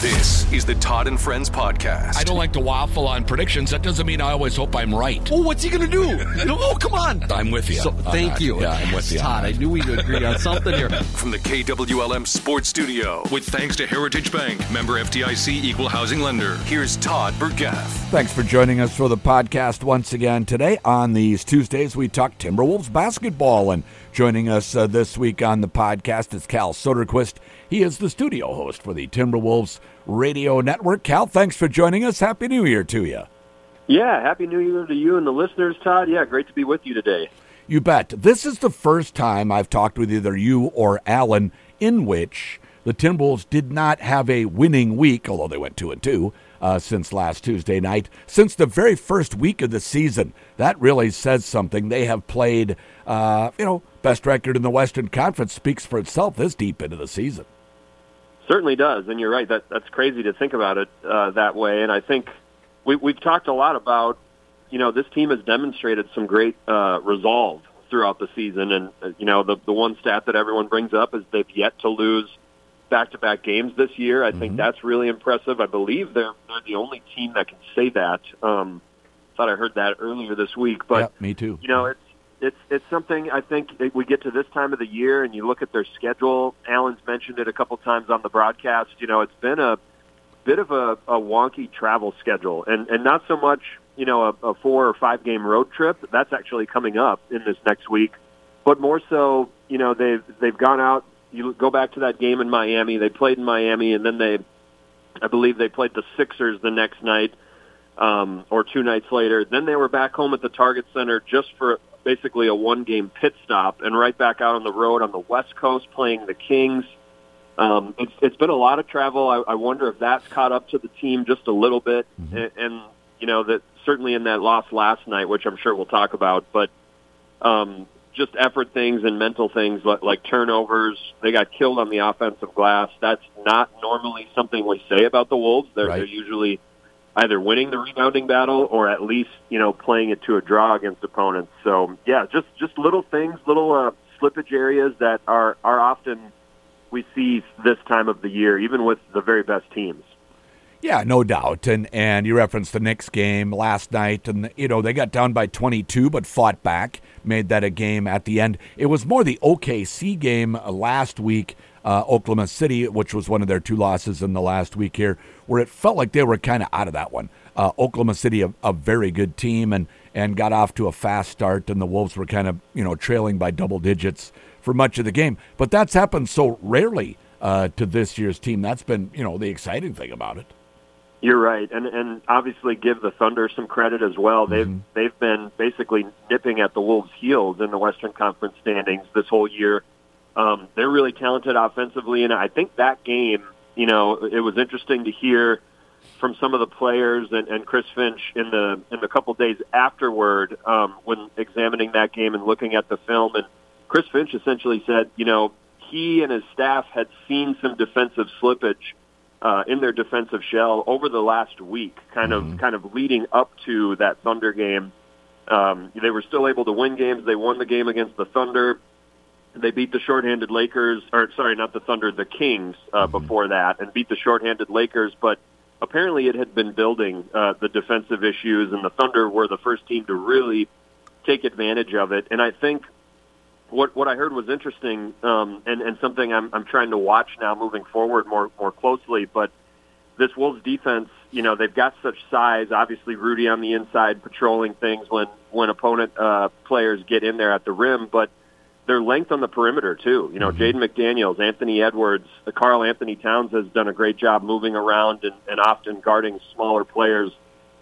This is the Todd and Friends podcast. I don't like to waffle on predictions. That doesn't mean I always hope I'm right. Oh, what's he going to do? Oh, come on. I'm with you. So, thank that. you. Yeah, I'm with you. Todd, I knew we'd agree on something here. From the KWLM Sports Studio, with thanks to Heritage Bank, member FDIC equal housing lender. Here's Todd Burgaff. Thanks for joining us for the podcast once again. Today, on these Tuesdays, we talk Timberwolves basketball. And joining us uh, this week on the podcast is Cal Soderquist. He is the studio host for the Timberwolves Radio Network. Cal, thanks for joining us. Happy New Year to you. Yeah, happy New Year to you and the listeners, Todd. Yeah, great to be with you today. You bet. This is the first time I've talked with either you or Alan in which the Timberwolves did not have a winning week, although they went two and two uh, since last Tuesday night. Since the very first week of the season, that really says something. They have played, uh, you know, best record in the Western Conference speaks for itself this deep into the season. Certainly does, and you're right. That that's crazy to think about it uh, that way. And I think we, we've talked a lot about, you know, this team has demonstrated some great uh, resolve throughout the season. And uh, you know, the the one stat that everyone brings up is they've yet to lose back-to-back games this year. I think that's really impressive. I believe they're they're the only team that can say that. Um, thought I heard that earlier this week, but yeah, me too. you know, it's it's it's something I think we get to this time of the year and you look at their schedule. Alan's mentioned it a couple times on the broadcast. You know, it's been a bit of a, a wonky travel schedule, and and not so much you know a, a four or five game road trip. That's actually coming up in this next week, but more so, you know, they've they've gone out. You go back to that game in Miami. They played in Miami, and then they, I believe, they played the Sixers the next night um, or two nights later. Then they were back home at the Target Center just for basically a one-game pit stop, and right back out on the road on the West Coast playing the Kings. Um, it's, it's been a lot of travel. I, I wonder if that's caught up to the team just a little bit, and, and you know that certainly in that loss last night, which I'm sure we'll talk about, but um, just effort things and mental things like, like turnovers. They got killed on the offensive glass. That's not normally something we say about the Wolves. They're, Right. they're usually either winning the rebounding battle or at least you know playing it to a draw against opponents. So yeah, just just little things, little uh, slippage areas that are are often we see this time of the year, even with the very best teams. Yeah, no doubt. And and you referenced the Knicks game last night, and you know they got down by 22, but fought back, made that a game at the end. It was more the OKC game last week, uh, Oklahoma City, which was one of their two losses in the last week here, where it felt like they were kind of out of that one. Uh, Oklahoma City, a, a very good team, and and got off to a fast start, and the Wolves were kind of you know trailing by double digits for much of the game. But that's happened so rarely uh, to this year's team. That's been you know the exciting thing about it. You're right, and and obviously give the Thunder some credit as well. They've they've been basically nipping at the Wolves' heels in the Western Conference standings this whole year. Um, they're really talented offensively, and I think that game, you know, it was interesting to hear from some of the players and, and Chris Finch in the in the couple days afterward um, when examining that game and looking at the film. And Chris Finch essentially said, you know, he and his staff had seen some defensive slippage uh, in their defensive shell over the last week, kind of kind of leading up to that Thunder game. Um, they were still able to win games. They won the game against the Thunder. They beat the shorthanded Lakers, or sorry, not the Thunder, the Kings uh, before that, and beat the shorthanded Lakers. But apparently, it had been building uh, the defensive issues, and the Thunder were the first team to really take advantage of it. And I think what what I heard was interesting, um, and and something I'm I'm trying to watch now moving forward more more closely. But this Wolves defense, you know, they've got such size. Obviously, Rudy on the inside patrolling things when when opponent uh, players get in there at the rim, but their length on the perimeter too. You know, Jaden McDaniels, Anthony Edwards, uh, Karl-Anthony Towns has done a great job moving around and, and often guarding smaller players.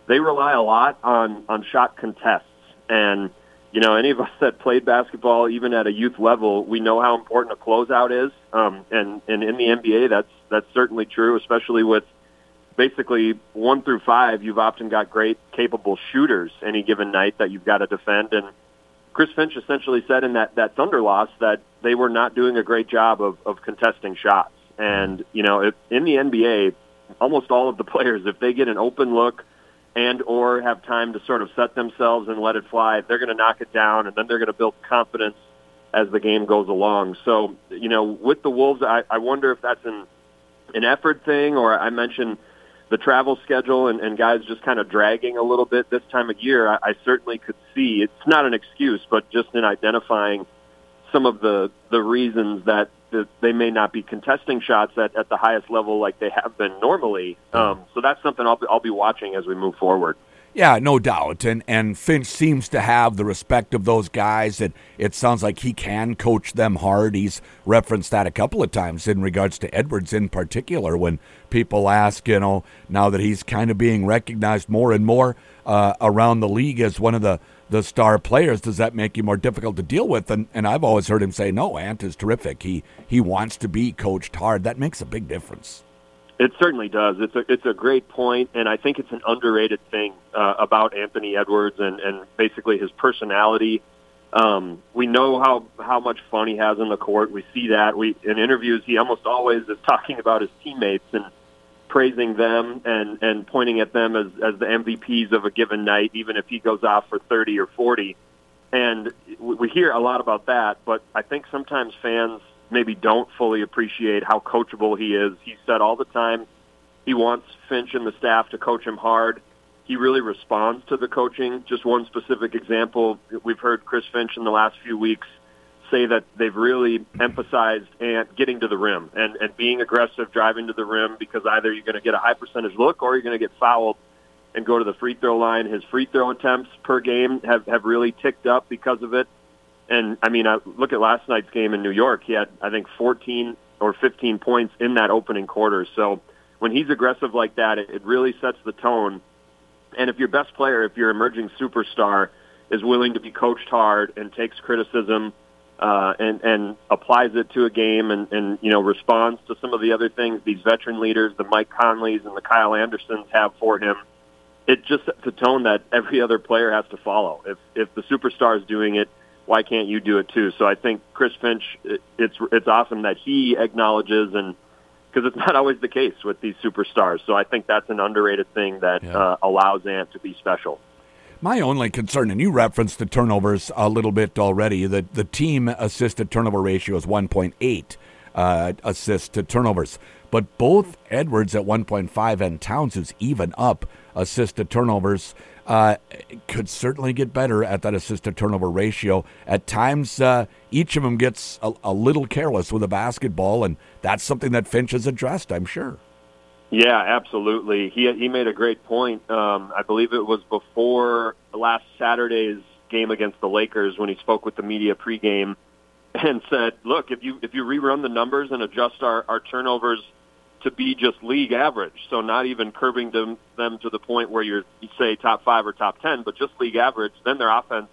They rely a lot on on shot contests, and you know, any of us that played basketball, even at a youth level, we know how important a closeout is. Um, and and in the NBA, that's that's certainly true, especially with basically one through five. You've often got great, capable shooters any given night that you've got to defend and. Chris Finch essentially said in that, that Thunder loss that they were not doing a great job of, of contesting shots. And, you know, if, in the NBA, almost all of the players, if they get an open look and or have time to sort of set themselves and let it fly, they're going to knock it down and then they're going to build confidence as the game goes along. So, you know, with the Wolves, I, I wonder if that's an an effort thing, or I mentioned the travel schedule and, and guys just kind of dragging a little bit this time of year, I, I certainly could see it's not an excuse, but just in identifying some of the the reasons that, that they may not be contesting shots at, at the highest level like they have been normally. Um, so that's something I'll be, I'll be watching as we move forward. Yeah, no doubt. And and Finch seems to have the respect of those guys and it sounds like he can coach them hard. He's referenced that a couple of times in regards to Edwards in particular when people ask, you know, now that he's kind of being recognized more and more uh, around the league as one of the the star players, does that make you more difficult to deal with? And and I've always heard him say, No, Ant is terrific. He he wants to be coached hard. That makes a big difference. It certainly does. It's a it's a great point, and I think it's an underrated thing uh, about Anthony Edwards and and basically his personality. Um, we know how how much fun he has in the court. We see that. We in interviews he almost always is talking about his teammates and praising them and and pointing at them as as the MVPs of a given night, even if he goes off for thirty or forty. And we hear a lot about that, but I think sometimes fans maybe don't fully appreciate how coachable he is. He said all the time he wants Finch and the staff to coach him hard. He really responds to the coaching. Just one specific example, we've heard Chris Finch in the last few weeks say that they've really emphasized and getting to the rim and, and being aggressive, driving to the rim because either you're going to get a high percentage look or you're going to get fouled and go to the free throw line. His free throw attempts per game have, have really ticked up because of it. And I mean, I look at last night's game in New York. He had, I think, 14 or 15 points in that opening quarter. So when he's aggressive like that, it, it really sets the tone. And if your best player, if your emerging superstar, is willing to be coached hard and takes criticism uh, and and applies it to a game and and you know responds to some of the other things these veteran leaders, the Mike Conleys and the Kyle Andersons have for him. It just sets a tone that every other player has to follow. If if the superstar is doing it, why can't you do it too? So I think Chris Finch, it's it's awesome that he acknowledges and because it's not always the case with these superstars. So I think that's an underrated thing that yeah. uh, allows Ant to be special. My only concern, and you referenced the turnovers a little bit already, the, the team assisted turnover ratio is 1.8 uh, assists to turnovers. But both Edwards at 1.5 and Towns, who's even up assist to turnovers, uh, could certainly get better at that assist to turnover ratio. At times, uh, each of them gets a, a, little careless with a basketball, and that's something that Finch has addressed, I'm sure. Yeah, absolutely. He he made a great point. Um, I believe it was before last Saturday's game against the Lakers when he spoke with the media pregame and said, "Look, if you if you rerun the numbers and adjust our, our turnovers." To be just league average. So not even curbing them, them to the point where you're, you say top five or top 10, but just league average, then their offense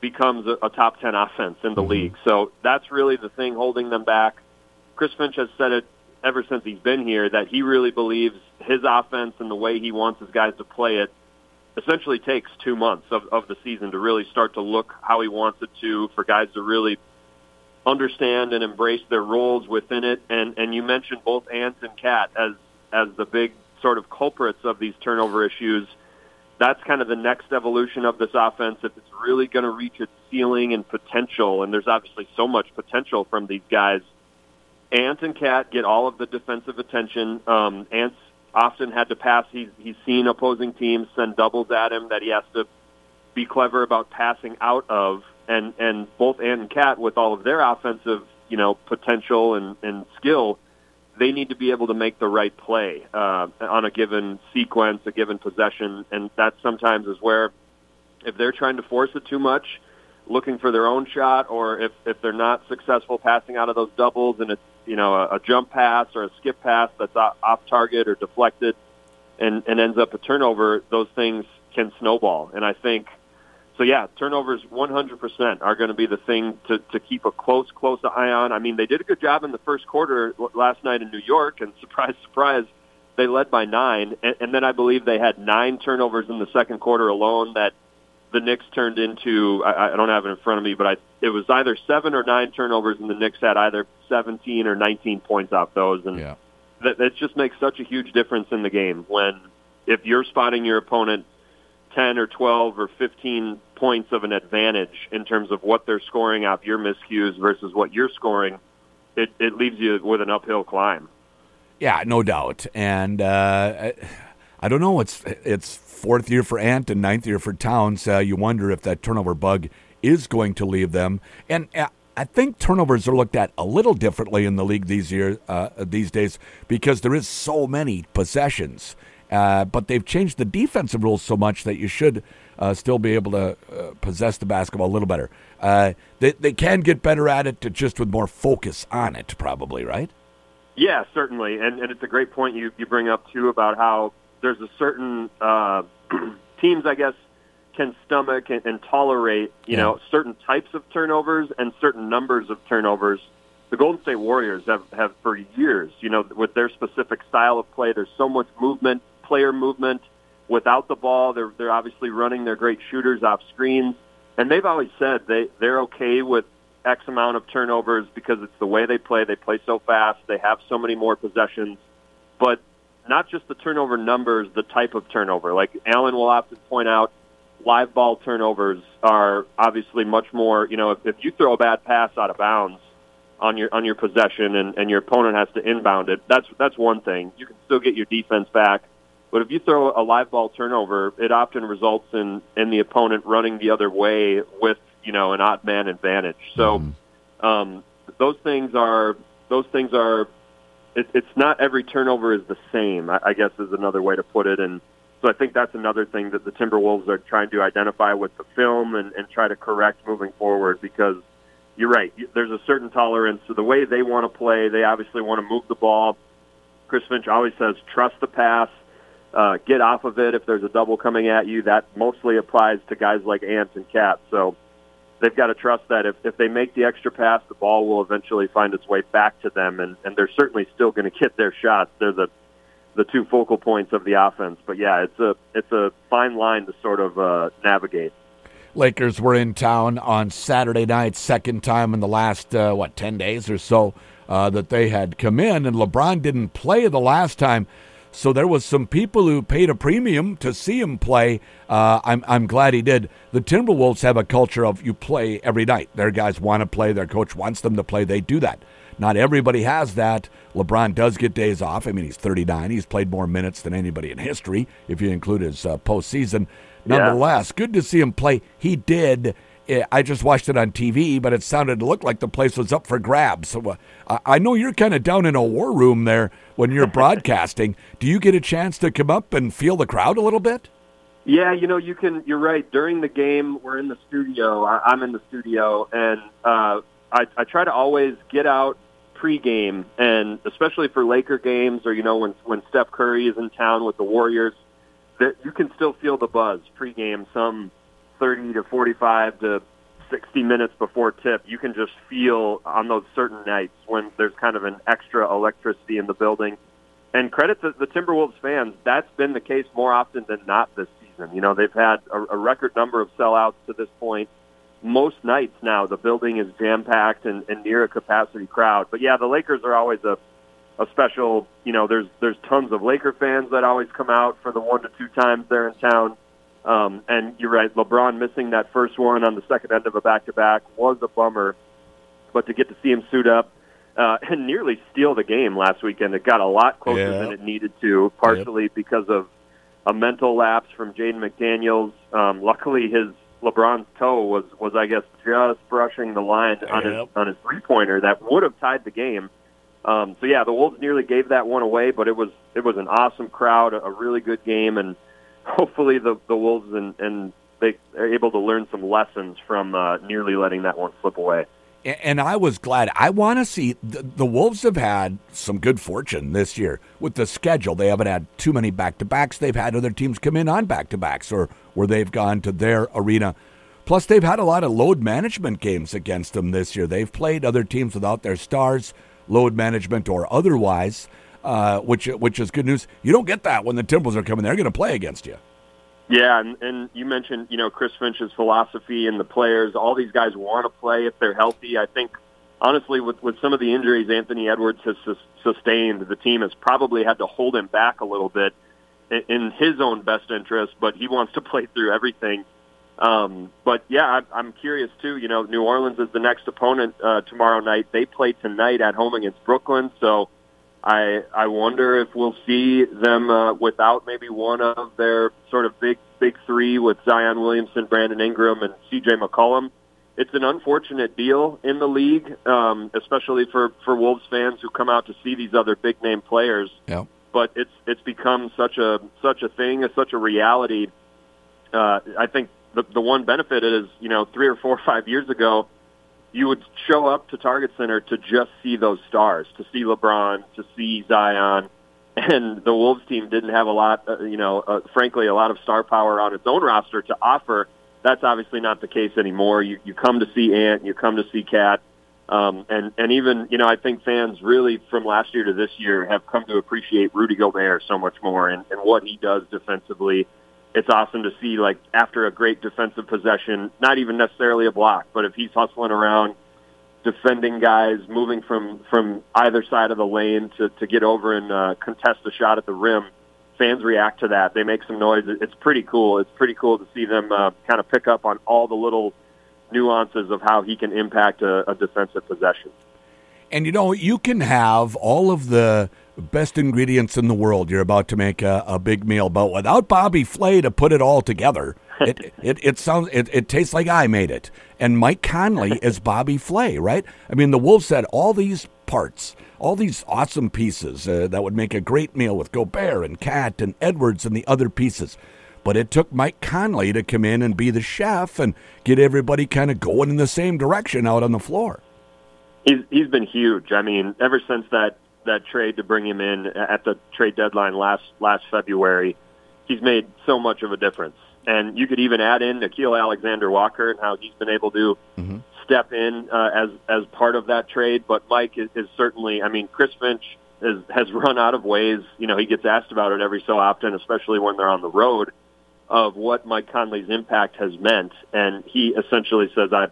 becomes a, a top 10 offense in the mm-hmm. league. So that's really the thing holding them back. Chris Finch has said it ever since he's been here that he really believes his offense and the way he wants his guys to play it essentially takes two months of, of the season to really start to look how he wants it to, for guys to really understand and embrace their roles within it. And and you mentioned both Ant and Cat as as the big sort of culprits of these turnover issues. That's kind of the next evolution of this offense if it's really going to reach its ceiling and potential. And there's obviously so much potential from these guys. Ant and Cat get all of the defensive attention. Um, Ant's often had to pass. He's he's seen opposing teams send doubles at him that he has to be clever about passing out of and and both Ant and Cat with all of their offensive you know potential and and skill, they need to be able to make the right play uh, on a given sequence, a given possession, and that sometimes is where if they're trying to force it too much, looking for their own shot, or if if they're not successful passing out of those doubles and it's you know a, a jump pass or a skip pass that's off target or deflected, and and ends up a turnover, those things can snowball. And I think so yeah, turnovers 100% are going to be the thing to, to keep a close, close eye on. I mean, they did a good job in the first quarter last night in New York, and surprise, surprise, they led by nine. And, and then I believe they had nine turnovers in the second quarter alone that the Knicks turned into. I, I don't have it in front of me, but I, it was either seven or nine turnovers, and the Knicks had either 17 or 19 points off those. And yeah. that, that just makes such a huge difference in the game when if you're spotting your opponent 10 or 12 or 15 points of an advantage in terms of what they're scoring off your miscues versus what you're scoring, it, it leaves you with an uphill climb. Yeah, no doubt. And uh, I don't know. It's it's fourth year for Ant and ninth year for Towns. Uh, you wonder if that turnover bug is going to leave them. And uh, I think turnovers are looked at a little differently in the league these years, uh, these days, because there is so many possessions. Uh, but they've changed the defensive rules so much that you should uh, still be able to uh, possess the basketball a little better. Uh, they they can get better at it, just with more focus on it, probably, right? Yeah, certainly, and and it's a great point you you bring up too about how there's a certain uh, teams, I guess, can stomach and, and tolerate, you yeah. know, certain types of turnovers and certain numbers of turnovers. The Golden State Warriors have, have for years, you know, with their specific style of play, there's so much movement, player movement. Without the ball, they're they're obviously running their great shooters off screens, and they've always said they they're okay with X amount of turnovers because it's the way they play. They play so fast. They have so many more possessions, but not just the turnover numbers, the type of turnover. Like Alan will often point out, live ball turnovers are obviously much more. You know, if, if you throw a bad pass out of bounds on your on your possession and, and your opponent has to inbound it, that's that's one thing. You can still get your defense back. But if you throw a live ball turnover, it often results in in the opponent running the other way with you know an odd man advantage. So mm-hmm. um, those things are those things are it, it's not every turnover is the same. I, I guess is another way to put it. And so I think that's another thing that the Timberwolves are trying to identify with the film and, and try to correct moving forward because you're right. There's a certain tolerance. to the way they want to play, they obviously want to move the ball. Chris Finch always says, trust the pass, uh, get off of it if there's a double coming at you. That mostly applies to guys like Ant and Cat. So they've got to trust that if, if they make the extra pass, the ball will eventually find its way back to them, and, and they're certainly still going to get their shots. They're the the two focal points of the offense. But yeah, it's a it's a fine line to sort of uh, navigate. Lakers were in town on Saturday night, second time in the last uh, what ten days or so uh, that they had come in, and LeBron didn't play the last time. So there was some people who paid a premium to see him play. Uh, I'm I'm glad he did. The Timberwolves have a culture of you play every night. Their guys want to play. Their coach wants them to play. They do that. Not everybody has that. LeBron does get days off. I mean, he's 39. He's played more minutes than anybody in history, if you include his uh, postseason. Nonetheless, yeah. good to see him play. He did I just watched it on TV, but it sounded to look like the place was up for grabs. So uh, I know you're kind of down in a war room there when you're broadcasting. Do you get a chance to come up and feel the crowd a little bit? Yeah, you know, you can. You're right. During the game, we're in the studio. I, am in the studio, and uh, I, I try to always get out pregame, and especially for Laker games, or you know, when when Steph Curry is in town with the Warriors, that you can still feel the buzz pregame. Some 30 to 45 to 60 minutes before tip, you can just feel on those certain nights when there's kind of an extra electricity in the building. And credit to the Timberwolves fans, that's been the case more often than not this season. You know, they've had a, a record number of sellouts to this point. Most nights now, the building is jam packed and, and near a capacity crowd. But yeah, the Lakers are always a a special. You know, there's there's tons of Laker fans that always come out for the one to two times they're in town. Um, and you're right, LeBron missing that first one on the second end of a back-to-back was a bummer. But to get to see him suit up uh, and nearly steal the game last weekend, it got a lot closer yeah. than it needed to, partially yep. because of a mental lapse from Jaden McDaniels. Um, luckily, his LeBron's toe was was I guess just brushing the line on yep. his on his three pointer that would have tied the game. Um, so yeah, the Wolves nearly gave that one away, but it was it was an awesome crowd, a really good game, and hopefully the the Wolves and and they are able to learn some lessons from uh, nearly letting that one slip away. And I was glad. I want to see the, the, Wolves have had some good fortune this year with the schedule. They haven't had too many back to backs. They've had other teams come in on back to backs or where they've gone to their arena. Plus, they've had a lot of load management games against them this year. They've played other teams without their stars, load management or otherwise uh, which which is good news. You don't get that when the Timberwolves are coming. They're going to play against you. Yeah, and, and you mentioned you know Chris Finch's philosophy and the players. All these guys want to play if they're healthy. I think honestly, with with some of the injuries Anthony Edwards has sus- sustained, the team has probably had to hold him back a little bit in, in his own best interest. But he wants to play through everything. Um, but yeah, I, I'm curious too. You know, New Orleans is the next opponent uh, tomorrow night. They play tonight at home against Brooklyn, so I I wonder if we'll see them uh, without maybe one of their sort of big big three with Zion Williamson, Brandon Ingram, and C.J. McCollum. It's an unfortunate deal in the league, um, especially for for Wolves fans who come out to see these other big name players. Yeah. But it's it's become such a such a thing, such a reality. Uh, I think the the one benefit is you know three or four or five years ago you would show up to Target Center to just see those stars, to see LeBron, to see Zion, and the Wolves team didn't have a lot, uh, you know, uh, frankly, a lot of star power on its own roster to offer. That's obviously not the case anymore. You you come to see Ant, you come to see Cat, um, and and even you know I think fans really from last year to this year have come to appreciate Rudy Gobert so much more and, and what he does defensively it's awesome to see like after a great defensive possession, not even necessarily a block, but if he's hustling around defending guys, moving from from either side of the lane to to get over and uh, contest a shot at the rim, fans react to that. They make some noise. It's pretty cool. It's pretty cool to see them uh, kind of pick up on all the little nuances of how he can impact a, a defensive possession. And you know, you can have all of the best ingredients in the world you're about to make a, a big meal, but without Bobby Flay to put it all together, it, it, it sounds it, it tastes like I made it. And Mike Conley is Bobby Flay, right? I mean, the Wolves had all these parts, all these awesome pieces uh, that would make a great meal with Gobert and Cat and Edwards and the other pieces. But it took Mike Conley to come in and be the chef and get everybody kind of going in the same direction out on the floor. He's he's been huge. I mean, ever since that that trade to bring him in at the trade deadline last last February, he's made so much of a difference. And you could even add in Nickeil Alexander Walker and how he's been able to mm-hmm. step in uh, as as part of that trade. But Mike is, is certainly. I mean, Chris Finch has has run out of ways. You know, he gets asked about it every so often, especially when they're on the road, of what Mike Conley's impact has meant. And he essentially says, "I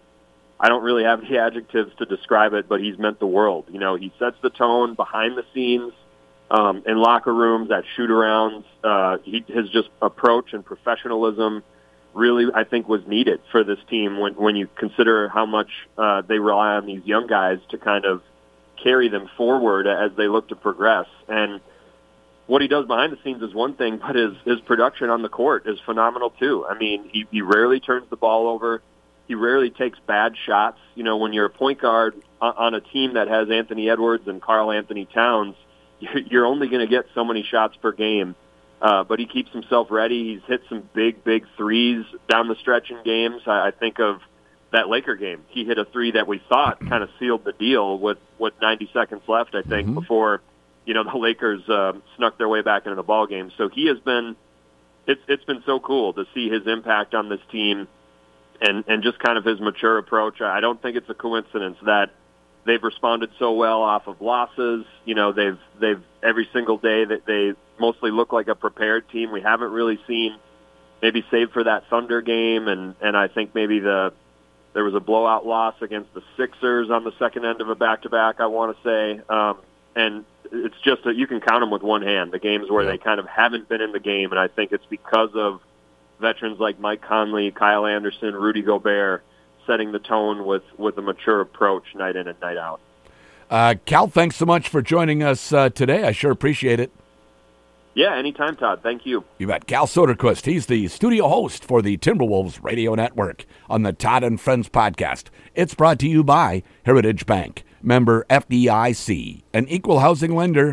I don't really have the adjectives to describe it, but he's meant the world. You know, he sets the tone behind the scenes, um, in locker rooms, at shoot arounds. Uh, he, his just approach and professionalism really, I think, was needed for this team when, when you consider how much uh, they rely on these young guys to kind of carry them forward as they look to progress. And what he does behind the scenes is one thing, but his, his production on the court is phenomenal too. I mean, he, he rarely turns the ball over he rarely takes bad shots. You know, when you're a point guard on a team that has Anthony Edwards and Karl-Anthony Towns, you're only going to get so many shots per game. Uh, but he keeps himself ready. He's hit some big, big threes down the stretch in games. I, I think of that Laker game. He hit a three that we thought kind of sealed the deal with with 90 seconds left. I think mm-hmm. before you know the Lakers uh, snuck their way back into the ball game. So he has been. It's it's been so cool to see his impact on this team and and just kind of his mature approach. I don't think it's a coincidence that they've responded so well off of losses. You know, they've they've every single day that they mostly look like a prepared team. We haven't really seen maybe save for that Thunder game, and and I think maybe the there was a blowout loss against the Sixers on the second end of a back to back. I want to say, um, and it's just that you can count them with one hand. The games where they kind of haven't been in the game, and I think it's because of veterans like Mike Conley, Kyle Anderson, Rudy Gobert setting the tone with, with a mature approach night in and night out. Uh, Cal, thanks so much for joining us uh, today. I sure appreciate it. Yeah, anytime, Todd. Thank you. You bet. Cal Soderquist. He's the studio host for the Timberwolves Radio Network on the Todd and Friends podcast. It's brought to you by Heritage Bank, member FDIC, an equal housing lender.